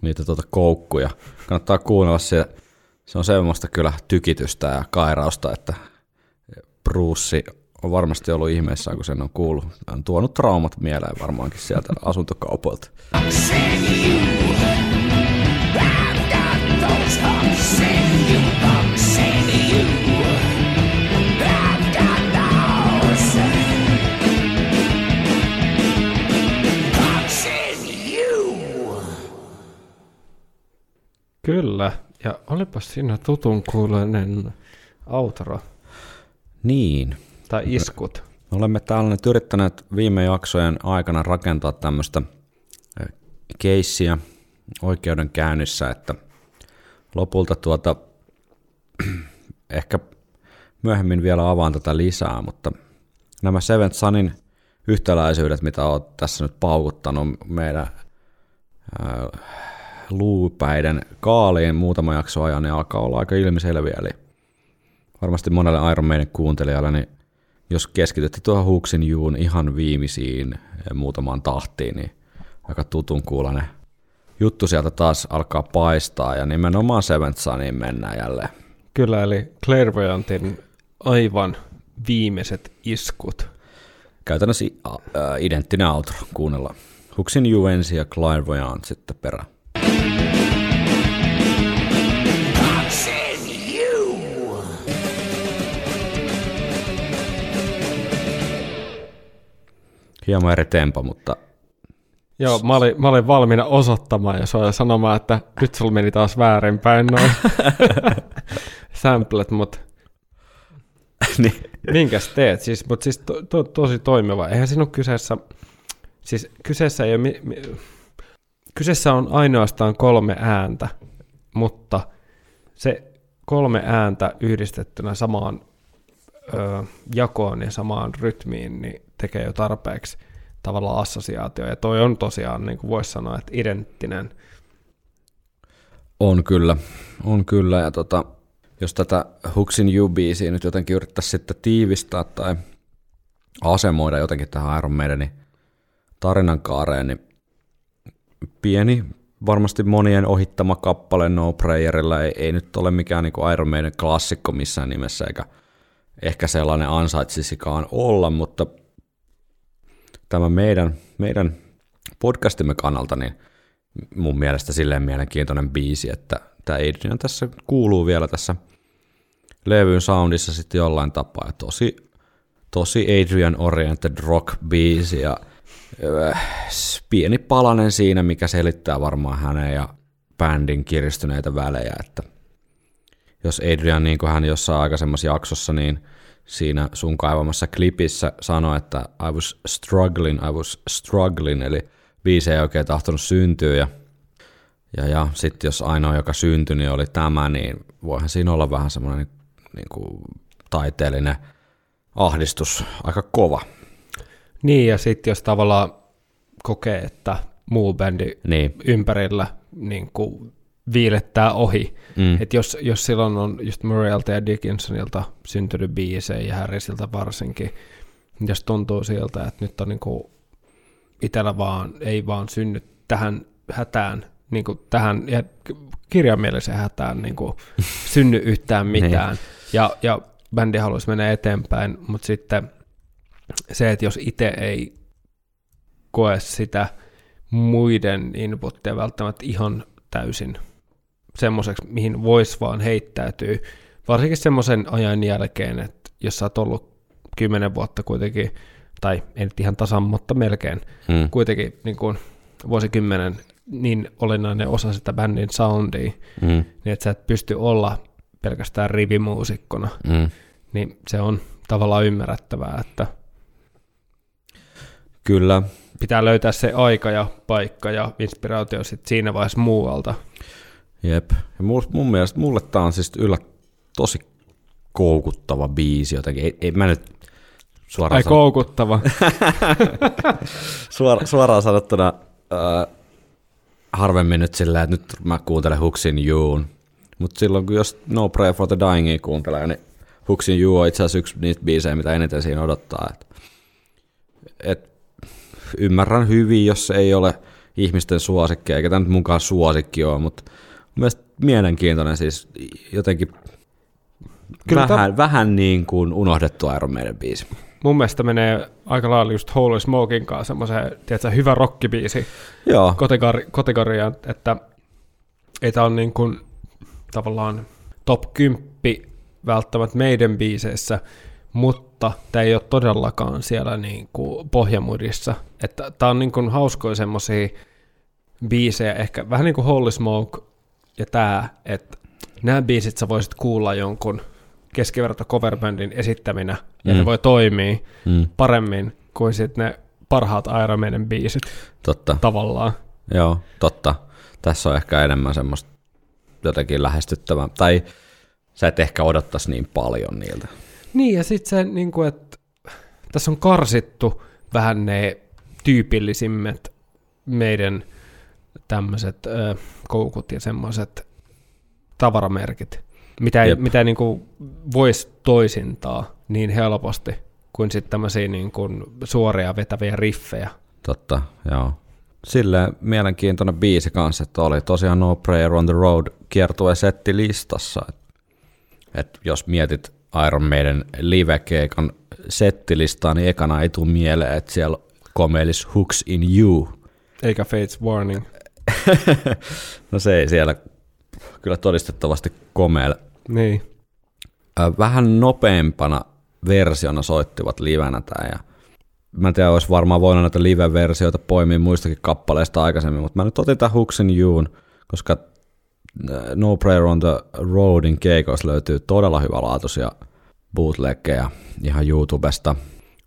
niitä tuota koukkuja. Kannattaa kuunnella se, se on semmoista kyllä tykitystä ja kairausta, että Bruce on varmasti ollut ihmeessä, kun sen on kuullut. On tuonut traumat mieleen varmaankin sieltä asuntokaupoilta. Kyllä, ja olipas siinä tutun kuuloinen outro. Niin, tai iskut. me olemme täällä nyt yrittäneet viime jaksojen aikana rakentaa tämmöistä keissiä oikeudenkäynnissä, että lopulta tuota, ehkä myöhemmin vielä avaan tätä lisää, mutta nämä Seventh Sunin yhtäläisyydet, mitä olet tässä nyt paukuttanut meidän luupäiden kaaliin muutama jakso ajan, niin alkaa olla aika ilmiselviä. Eli varmasti monelle Iron Maiden kuuntelijalle, niin jos keskitytte tuohon Huksin juun ihan viimeisiin ja muutamaan tahtiin, niin aika tutun kuulonen juttu sieltä taas alkaa paistaa, ja nimenomaan Seventh Suniin mennään jälleen. Kyllä, eli Clairvoyantin aivan viimeiset iskut. Käytännössä äh, identtinen outro, kuunnellaan. Huksin Ju ensin ja Clairvoyant sitten perään. Hieman eri tempo, mutta Joo, mä olin, mä olin valmiina osoittamaan ja soja sanomaan, että nyt sulla meni taas väärinpäin noin samplet, mutta niin, minkäs teet? Siis, mutta siis to, to, tosi toimiva. Eihän ole kyseessä, siis kyseessä ei ole, mi, mi, kyseessä on ainoastaan kolme ääntä, mutta se kolme ääntä yhdistettynä samaan ö, jakoon ja samaan rytmiin, niin tekee jo tarpeeksi tavallaan assosiaatio. Ja toi on tosiaan, niin kuin voisi sanoa, että identtinen. On kyllä, on kyllä. Ja tota, jos tätä Huksin You-biisiä nyt jotenkin yrittäisi sitten tiivistää tai asemoida jotenkin tähän Iron Maidenin tarinan kaareen, niin pieni, varmasti monien ohittama kappale No Prayerilla ei, ei nyt ole mikään niin Iron Maiden klassikko missään nimessä, eikä ehkä sellainen ansaitsisikaan olla, mutta tämä meidän, meidän podcastimme kannalta, niin mun mielestä silleen mielenkiintoinen biisi, että tämä Adrian tässä kuuluu vielä tässä levyn soundissa sitten jollain tapaa. Ja tosi, tosi Adrian Oriented rock biisi ja äh, pieni palanen siinä, mikä selittää varmaan hänen ja bändin kiristyneitä välejä, että jos Adrian, niin kuin hän jossain aikaisemmassa jaksossa, niin siinä sun kaivamassa klipissä sanoi, että I was struggling, I was struggling, eli biisi ei oikein tahtonut syntyä, ja, ja, ja sitten jos ainoa, joka syntyi, niin oli tämä, niin voihan siinä olla vähän semmoinen niin kuin taiteellinen ahdistus aika kova. Niin, ja sitten jos tavallaan kokee, että muu bändi Niin, ympärillä niin kuin viilettää ohi. mm, Et jos, jos silloin on just Murraylta ja Dickinsonilta syntynyt biisejä ja Harrisilta varsinkin, jos tuntuu siltä, että nyt on niinku itsellä vaan, ei vaan synny tähän hätään, niinku tähän ja kirjaimelliseen hätään niinku synny yhtään mitään. ja, ja bändi haluaisi mennä eteenpäin, mutta sitten se, että jos itse ei koe sitä muiden inputtia välttämättä ihan täysin semmoiseksi, mihin voisi vaan heittäytyä, varsinkin semmoisen ajan jälkeen, että jos sä oot ollut kymmenen vuotta kuitenkin, tai ei nyt ihan tasan, mutta melkein, mm, kuitenkin niin kuin vuosikymmenen niin olennainen osa sitä bändin soundia, mm, niin että sä et pysty olla pelkästään rivimuusikkona, mm. niin se on tavallaan ymmärrettävää, että Kyllä, pitää löytää se aika ja paikka ja inspiraatio sitten siinä vaiheessa muualta. Jep. Ja mun, mun mielestä mulle tää on siis yllä tosi koukuttava biisi jotenkin. Ei, ei mä nyt suoraan, Ai sano, koukuttava. suora, suoraan sanottuna äh, harvemmin nyt silleen, että nyt mä kuuntelen Huksin Juun. Mutta silloin kun jos No Pray for the Dyingia kuuntelee, niin Huksin You on itse asiassa yksi niistä biisejä, mitä eniten siinä odottaa. Et, et, ymmärrän hyvin, jos se ei ole ihmisten suosikki, eikä tämä nyt munkaan suosikki ole, mutta mielestäni mielenkiintoinen siis jotenkin Kyllä vähän, vähän niin kuin unohdettu Iron Maiden biisi. Mun mielestä menee aika lailla just Holy Smokin kanssa semmoiseen, tiedätkö, hyvä rockibiisi Joo, kategori- kategoriaan, että ei tää on niin kuin tavallaan top 10 välttämättä meidän biiseissä, mutta tämä ei ole todellakaan siellä niin kuin pohjamudissa. Että tää on niin kuin hauskoja semmosia biisejä, ehkä vähän niin kuin Holy Smoke, ja tämä, että nämä biisit sä voisit kuulla jonkun keskiverto coverbandin esittäminä, ja Mm. ne voi toimia Mm, paremmin kuin sitten ne parhaat Iron Maiden biisit totta. tavallaan. Joo, totta. Tässä on ehkä enemmän semmoista jotenkin lähestyttävää. Tai sä et ehkä odottaisi niin paljon niiltä. Niin, ja sitten se, niin kuin, että tässä on karsittu vähän ne tyypillisimmät meidän tämmöiset ö, koukut ja semmoiset tavaramerkit, mitä Jep. mitä niin kuin voisi toisintaa niin helposti kuin sitten tämmöisiä niin kuin suoria vetäviä riffejä. Totta, joo. Silleen mielenkiintoinen biisi kanssa, että oli tosiaan No Prayer on the Road kiertue setti listassa. Et, et jos mietit Iron Maiden live-keikan settilistaa, niin ekana ei tule mieleen, että siellä komeilisi Hooks in You. Eikä Fates Warning. no se ei siellä kyllä todistettavasti komeile. Niin. Vähän nopeampana versiona soittivat livenä tää ja mä en tiedä, olisi varmaan voinut näitä live-versioita poimia muistakin kappaleista aikaisemmin, mutta mä nyt otin tämän Hooks in You'n, koska No Prayer on the Roadin keikoissa löytyy todella hyvälaatuisia bootleggeja ihan YouTubesta.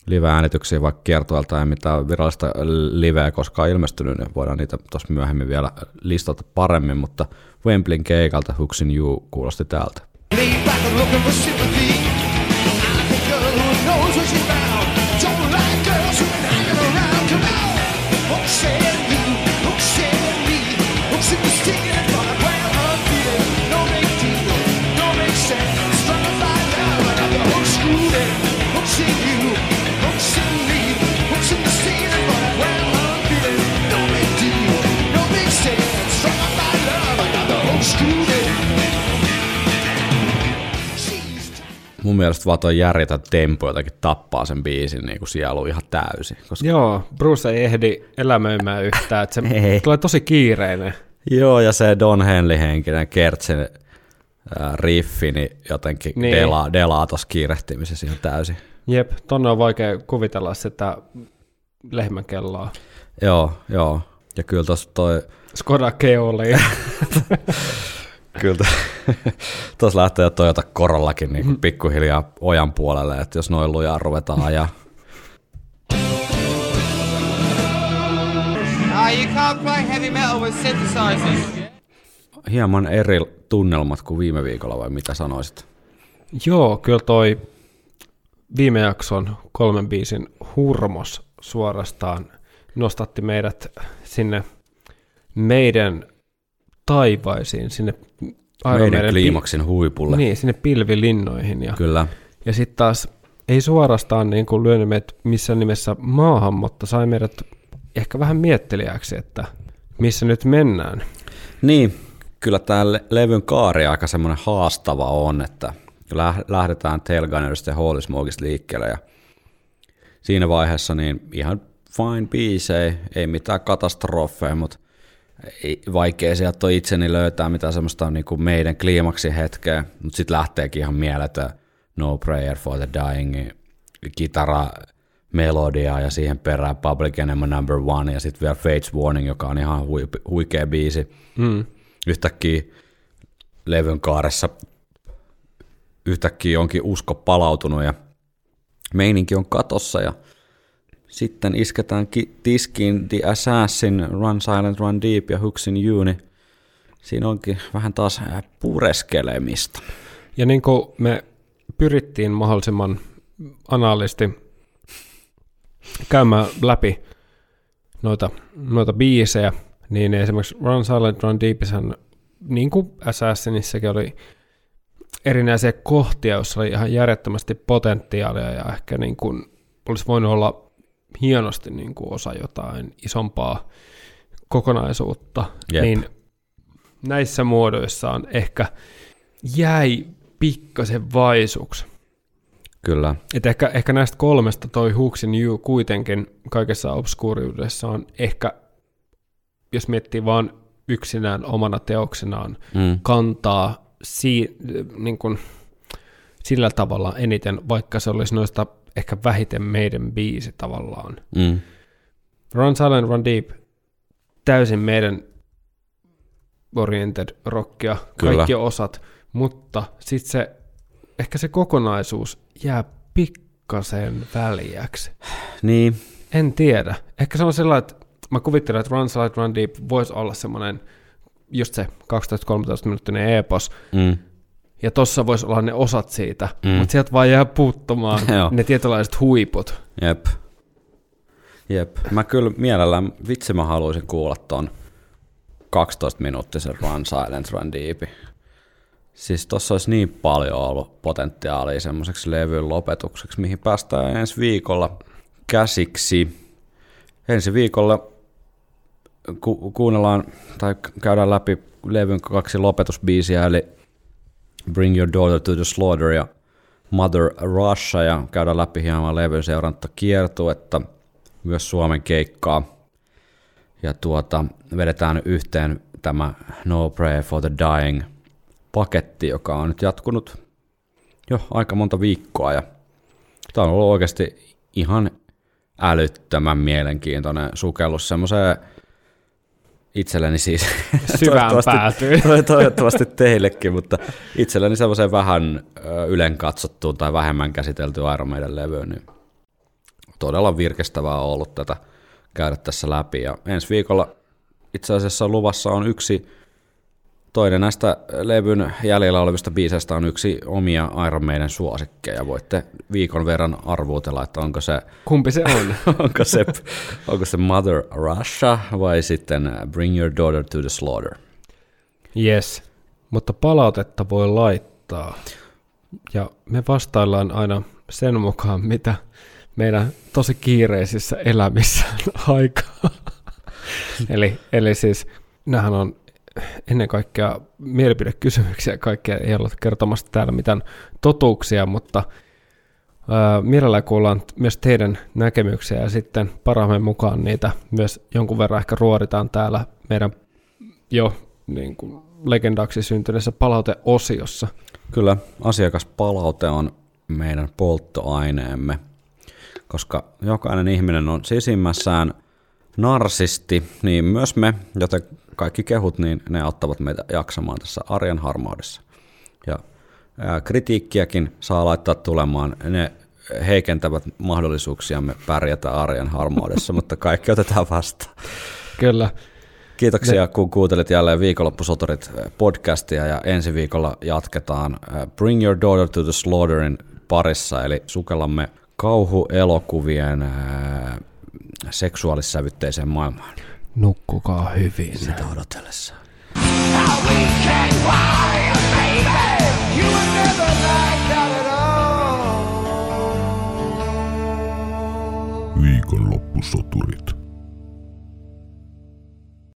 Live-äänityksiä vaikka kiertueelta ei mitään virallista liveä koskaan ilmestynyt, niin voidaan niitä tuossa myöhemmin vielä listata paremmin, mutta Wembleyn keikalta Hooks in You kuulosti täältä. Lean back and looking for sympathy. Mun mielestä vaan toi järjetön tempo jotenkin tappaa sen biisin niin kuin sielu ihan täysin. Koska Joo, Bruce ei ehdi elämöimään yhtään, että se Ei. tulee tosi kiireinen. Joo, ja se Don Henley-henkinen Kertsin ää, riffi, niin jotenkin Niin. niin. delaa, delaa tuossa kiirehtimisessä ihan täysin. Jep, tonne on vaikea kuvitella sitä lehmän kelloa. Joo, joo. Ja kyllä tuossa toi, Skoda Keoli. kyllä tuossa lähtee Toyota Corollakin niin kuin pikkuhiljaa ojan puolelle, että jos noin lujaa ruvetaan ajaa. You can't play heavy metal with synthesizers. Hieman eri tunnelmat kuin viime viikolla, vai mitä sanoisit? Joo, kyllä toi viime jakson kolmen biisin hurmos suorastaan nostatti meidät sinne meidän taivaisiin, sinne Meidän kliimaksin huipulle. Niin, sinne pilvilinnoihin. Ja, Kyllä. ja sitten taas ei suorastaan niin kuin lyönyt meidät missään nimessä maahan, mutta sai meidät ehkä vähän miettelijäksi, että missä nyt mennään. Niin, kyllä tämä le- levyn kaari aika semmoinen haastava on, että läh- lähdetään Tailgunnerista ja Holy Smokesta liikkeelle ja siinä vaiheessa niin ihan fine biisejä, ei mitään katastrofeja, mutta vaikea sieltä on itseni löytää mitään semmoista niin kuin meidän kliimaksi hetkeä, mutta sitten lähteekin ihan mieletön No Prayer for the Dying, kitara, melodia ja siihen perään Public Enemy Number One ja sitten vielä Fates Warning, joka on ihan hui, huikea biisi. Mm. Yhtäkkiä levyn kaaressa yhtäkkiä onkin usko palautunut ja meininki on katossa ja sitten isketään ki- tiskiin The Assassin, Run Silent, Run Deep ja Hooks in You, niin siinä onkin vähän taas äh, pureskelemista. Ja niin kuin me pyrittiin mahdollisimman analisti käymään läpi noita, noita biisejä, niin esimerkiksi Run Silent, Run Deepishän, niin kuin Assassinissakin oli erinäisiä kohtia, joissa oli ihan järjettömästi potentiaalia ja ehkä niin kuin olisi voinut olla hienosti niin kuin osa jotain isompaa kokonaisuutta, Jep. niin näissä muodoissaan ehkä jäi pikkasen vaisuksi. Kyllä, Et ehkä, ehkä näistä kolmesta toi Hooks in You kuitenkin kaikessa obskuuriudessa on ehkä, jos miettii vaan yksinään omana teoksenaan, mm, kantaa si, niin kuin, sillä tavalla eniten, vaikka se olisi noista ehkä vähiten meidän biisi tavallaan. mm, Run Silent, Run Deep, täysin meidän oriented rockia, Kyllä. kaikki osat, mutta sitten se, ehkä se kokonaisuus jää pikkasen väliäksi. Niin, En tiedä. Ehkä se on sellainen, että mä kuvittelen, että Run Slide Run Deep voisi olla semmoinen, just se 12-13 minuuttinen epos, mm, ja tossa voisi olla ne osat siitä, Mm. mutta sieltä vaan jää puuttumaan ne tietynlaiset huiput. jep. Jep. Mä kyllä mielellään, vitsi mä haluaisin kuulla ton 12 minuuttisen Run Silent Run Deep. Siis tossa olisi niin paljon ollut potentiaalia semmoiseksi levyn lopetukseksi, mihin päästään ensi viikolla käsiksi. Ensi viikolla ku- kuunnellaan tai käydään läpi levyn kaksi lopetusbiisiä, eli Bring Your Daughter to the Slaughter ja Mother Russia, ja käydään läpi hieman levyn seuranta kiertuetta, myös Suomen keikkaa. Ja tuota, vedetään yhteen tämä No Prayer for the Dying paketti, joka on nyt jatkunut jo aika monta viikkoa, ja tämä on ollut oikeasti ihan älyttömän mielenkiintoinen sukellus semmoiseen itselleni siis Syvään toivottavasti- Toivottavasti teillekin, mutta itselleni semmoiseen vähän ylen katsottuun tai vähemmän käsiteltyyn Iron Maiden levyyn, niin todella virkestävää on ollut tätä käydä tässä läpi. Ja ensi viikolla itse asiassa luvassa on yksi, toinen näistä levyn jäljellä olevista biiseistä on yksi omia Iron Maiden suosikkeja. Voitte viikon verran arvuutella, että onko se Kumpi se on? onko se, onko se Mother Russia vai sitten Bring Your Daughter to the Slaughter. yes. Mutta palautetta voi laittaa. Ja me vastaillaan aina sen mukaan, mitä meidän tosi kiireisissä elämissä on aikaa. eli, eli siis nämähän on ennen kaikkea mielipidekysymyksiä. Kaikkea ei ollut kertomassa täällä mitään totuuksia, mutta ää, mielellään kuullaan myös teidän näkemyksiä ja sitten parhaamme mukaan niitä myös jonkun verran ehkä ruoditaan täällä meidän jo niin kuin legendaksi syntyneessä palauteosiossa. Kyllä asiakaspalaute on meidän polttoaineemme, koska jokainen ihminen on sisimmässään narsisti, niin myös me, joten kaikki kehut, niin ne auttavat meitä jaksamaan tässä arjen harmaudessa. Ja kritiikkiäkin saa laittaa tulemaan, ne heikentävät mahdollisuuksiamme pärjätä arjen harmaudessa, mutta kaikki otetaan vastaan. Kyllä. Kiitoksia, kun kuuntelit jälleen Viikonloppusoturit podcastia ja ensi viikolla jatketaan Bring Your Daughter to the Slaughterin parissa, eli sukellamme kauhuelokuvien seksuaalissävytteiseen maailmaan. Nukkukaa hyvin. Sitä odotellessa. Viikonloppusoturit.